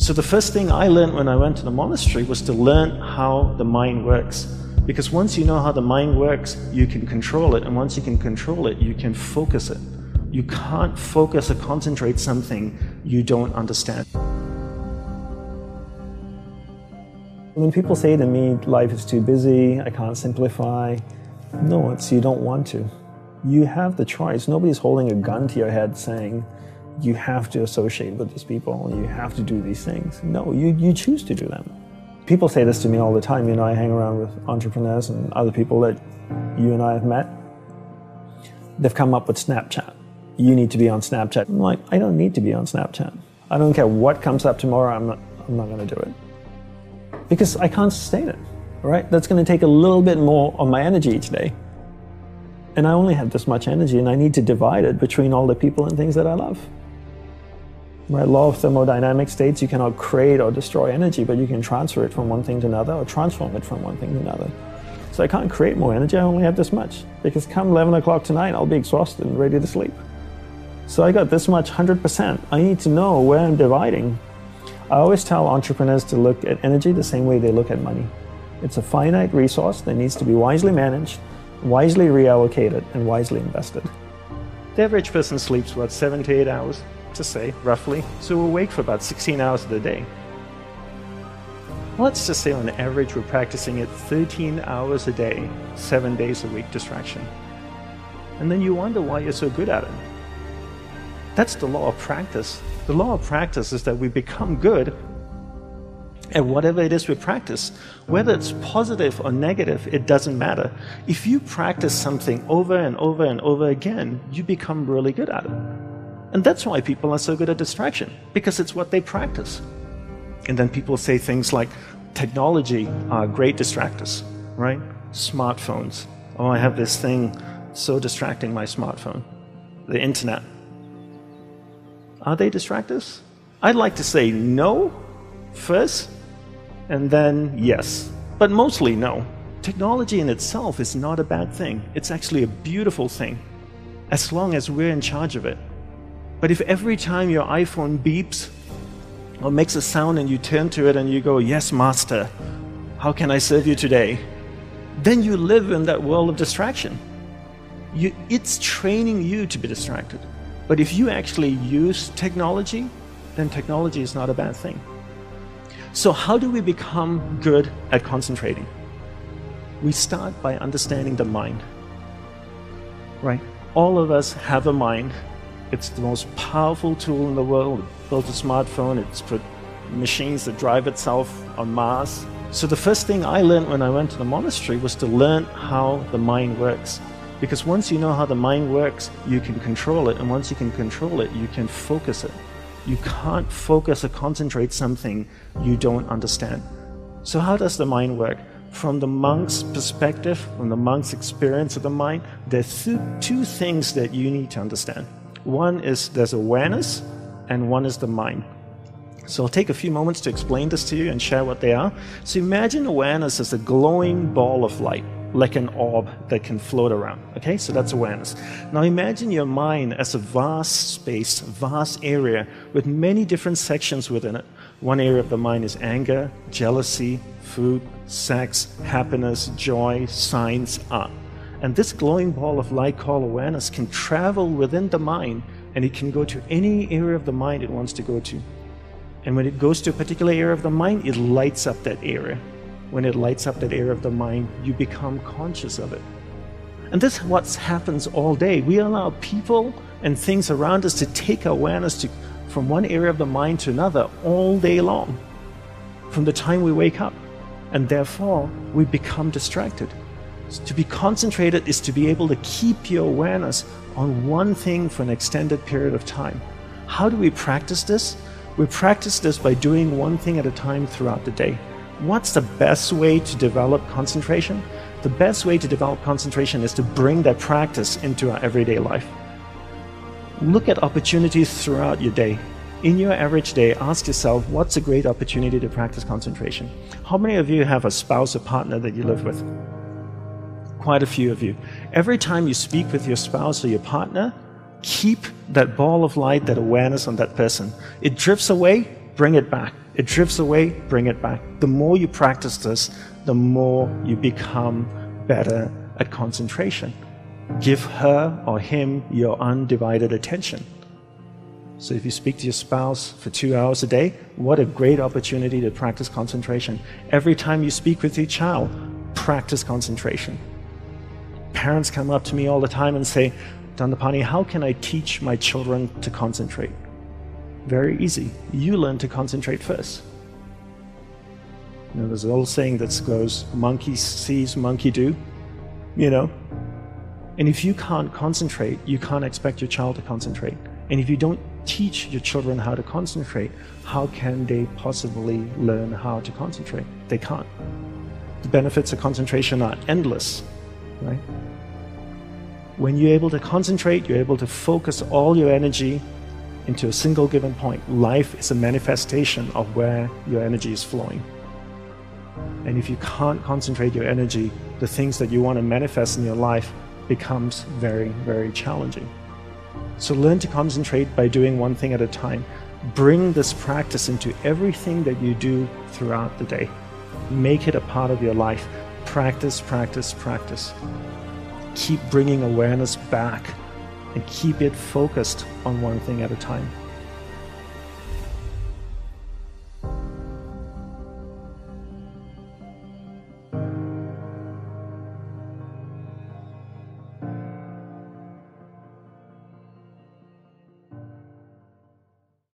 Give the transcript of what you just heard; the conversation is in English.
So the first thing I learned when I went to the monastery was to learn how the mind works. Because once you know how the mind works, you can control it. And once you can control it, you can focus it. You can't focus or concentrate something you don't understand. When people say to me, life is too busy, I can't simplify, no, it's you don't want to. You have the choice. Nobody's holding a gun to your head saying, you have to associate with these people, you have to do these things. No, you, you choose to do them. People say this to me all the time. You know, I hang around with entrepreneurs and other people that you and I have met. They've come up with Snapchat. You need to be on Snapchat. I'm like, I don't need to be on Snapchat. I don't care what comes up tomorrow, I'm not, I'm not going to do it. Because I can't sustain it, right? That's going to take a little bit more of my energy each day. And I only have this much energy, and I need to divide it between all the people and things that I love. Right, law of thermodynamic states you cannot create or destroy energy, but you can transfer it from one thing to another or transform it from one thing to another. So I can't create more energy, I only have this much. Because come 11 o'clock tonight, I'll be exhausted and ready to sleep. So I got this much 100%. I need to know where I'm dividing. I always tell entrepreneurs to look at energy the same way they look at money. It's a finite resource that needs to be wisely managed, wisely reallocated, and wisely invested. The average person sleeps, what, seven to eight hours? To say, roughly, so we're awake for about 16 hours of the day. Let's just say on average we're practicing it 13 hours a day, 7 days a week distraction. And then you wonder why you're so good at it. That's the law of practice. The law of practice is that we become good at whatever it is we practice. Whether it's positive or negative, it doesn't matter. If you practice something over and over and over again, you become really good at it. And that's why people are so good at distraction, because it's what they practice. And then people say things like, technology are great distractors, right? Smartphones. Oh, I have this thing so distracting my smartphone. The internet. Are they distractors? I'd like to say no first, and then yes. But mostly no. Technology in itself is not a bad thing. It's actually a beautiful thing, as long as we're in charge of it. But if every time your iPhone beeps or makes a sound and you turn to it and you go, Yes, Master, how can I serve you today? Then you live in that world of distraction. You, it's training you to be distracted. But if you actually use technology, then technology is not a bad thing. So, how do we become good at concentrating? We start by understanding the mind. Right? All of us have a mind it's the most powerful tool in the world. It built a smartphone, it's put machines that drive itself on Mars. So the first thing I learned when I went to the monastery was to learn how the mind works. Because once you know how the mind works, you can control it. And once you can control it, you can focus it. You can't focus or concentrate something you don't understand. So, how does the mind work? From the monk's perspective, from the monk's experience of the mind, there are two things that you need to understand. One is there's awareness, and one is the mind. So I'll take a few moments to explain this to you and share what they are. So imagine awareness as a glowing ball of light, like an orb that can float around. Okay, so that's awareness. Now imagine your mind as a vast space, vast area with many different sections within it. One area of the mind is anger, jealousy, food, sex, happiness, joy, science, art. And this glowing ball of light called awareness can travel within the mind and it can go to any area of the mind it wants to go to. And when it goes to a particular area of the mind, it lights up that area. When it lights up that area of the mind, you become conscious of it. And this is what happens all day. We allow people and things around us to take awareness to, from one area of the mind to another all day long, from the time we wake up. And therefore, we become distracted. To be concentrated is to be able to keep your awareness on one thing for an extended period of time. How do we practice this? We practice this by doing one thing at a time throughout the day. What's the best way to develop concentration? The best way to develop concentration is to bring that practice into our everyday life. Look at opportunities throughout your day. In your average day, ask yourself what's a great opportunity to practice concentration? How many of you have a spouse or partner that you live with? Quite a few of you. Every time you speak with your spouse or your partner, keep that ball of light, that awareness on that person. It drifts away, bring it back. It drifts away, bring it back. The more you practice this, the more you become better at concentration. Give her or him your undivided attention. So, if you speak to your spouse for two hours a day, what a great opportunity to practice concentration. Every time you speak with your child, practice concentration. Parents come up to me all the time and say, Dandapani, how can I teach my children to concentrate? Very easy. You learn to concentrate first. You know, there's an old saying that goes, monkey sees, monkey do. You know? And if you can't concentrate, you can't expect your child to concentrate. And if you don't teach your children how to concentrate, how can they possibly learn how to concentrate? They can't. The benefits of concentration are endless, right? When you're able to concentrate, you're able to focus all your energy into a single given point. Life is a manifestation of where your energy is flowing. And if you can't concentrate your energy, the things that you want to manifest in your life becomes very, very challenging. So learn to concentrate by doing one thing at a time. Bring this practice into everything that you do throughout the day. Make it a part of your life. Practice, practice, practice keep bringing awareness back and keep it focused on one thing at a time.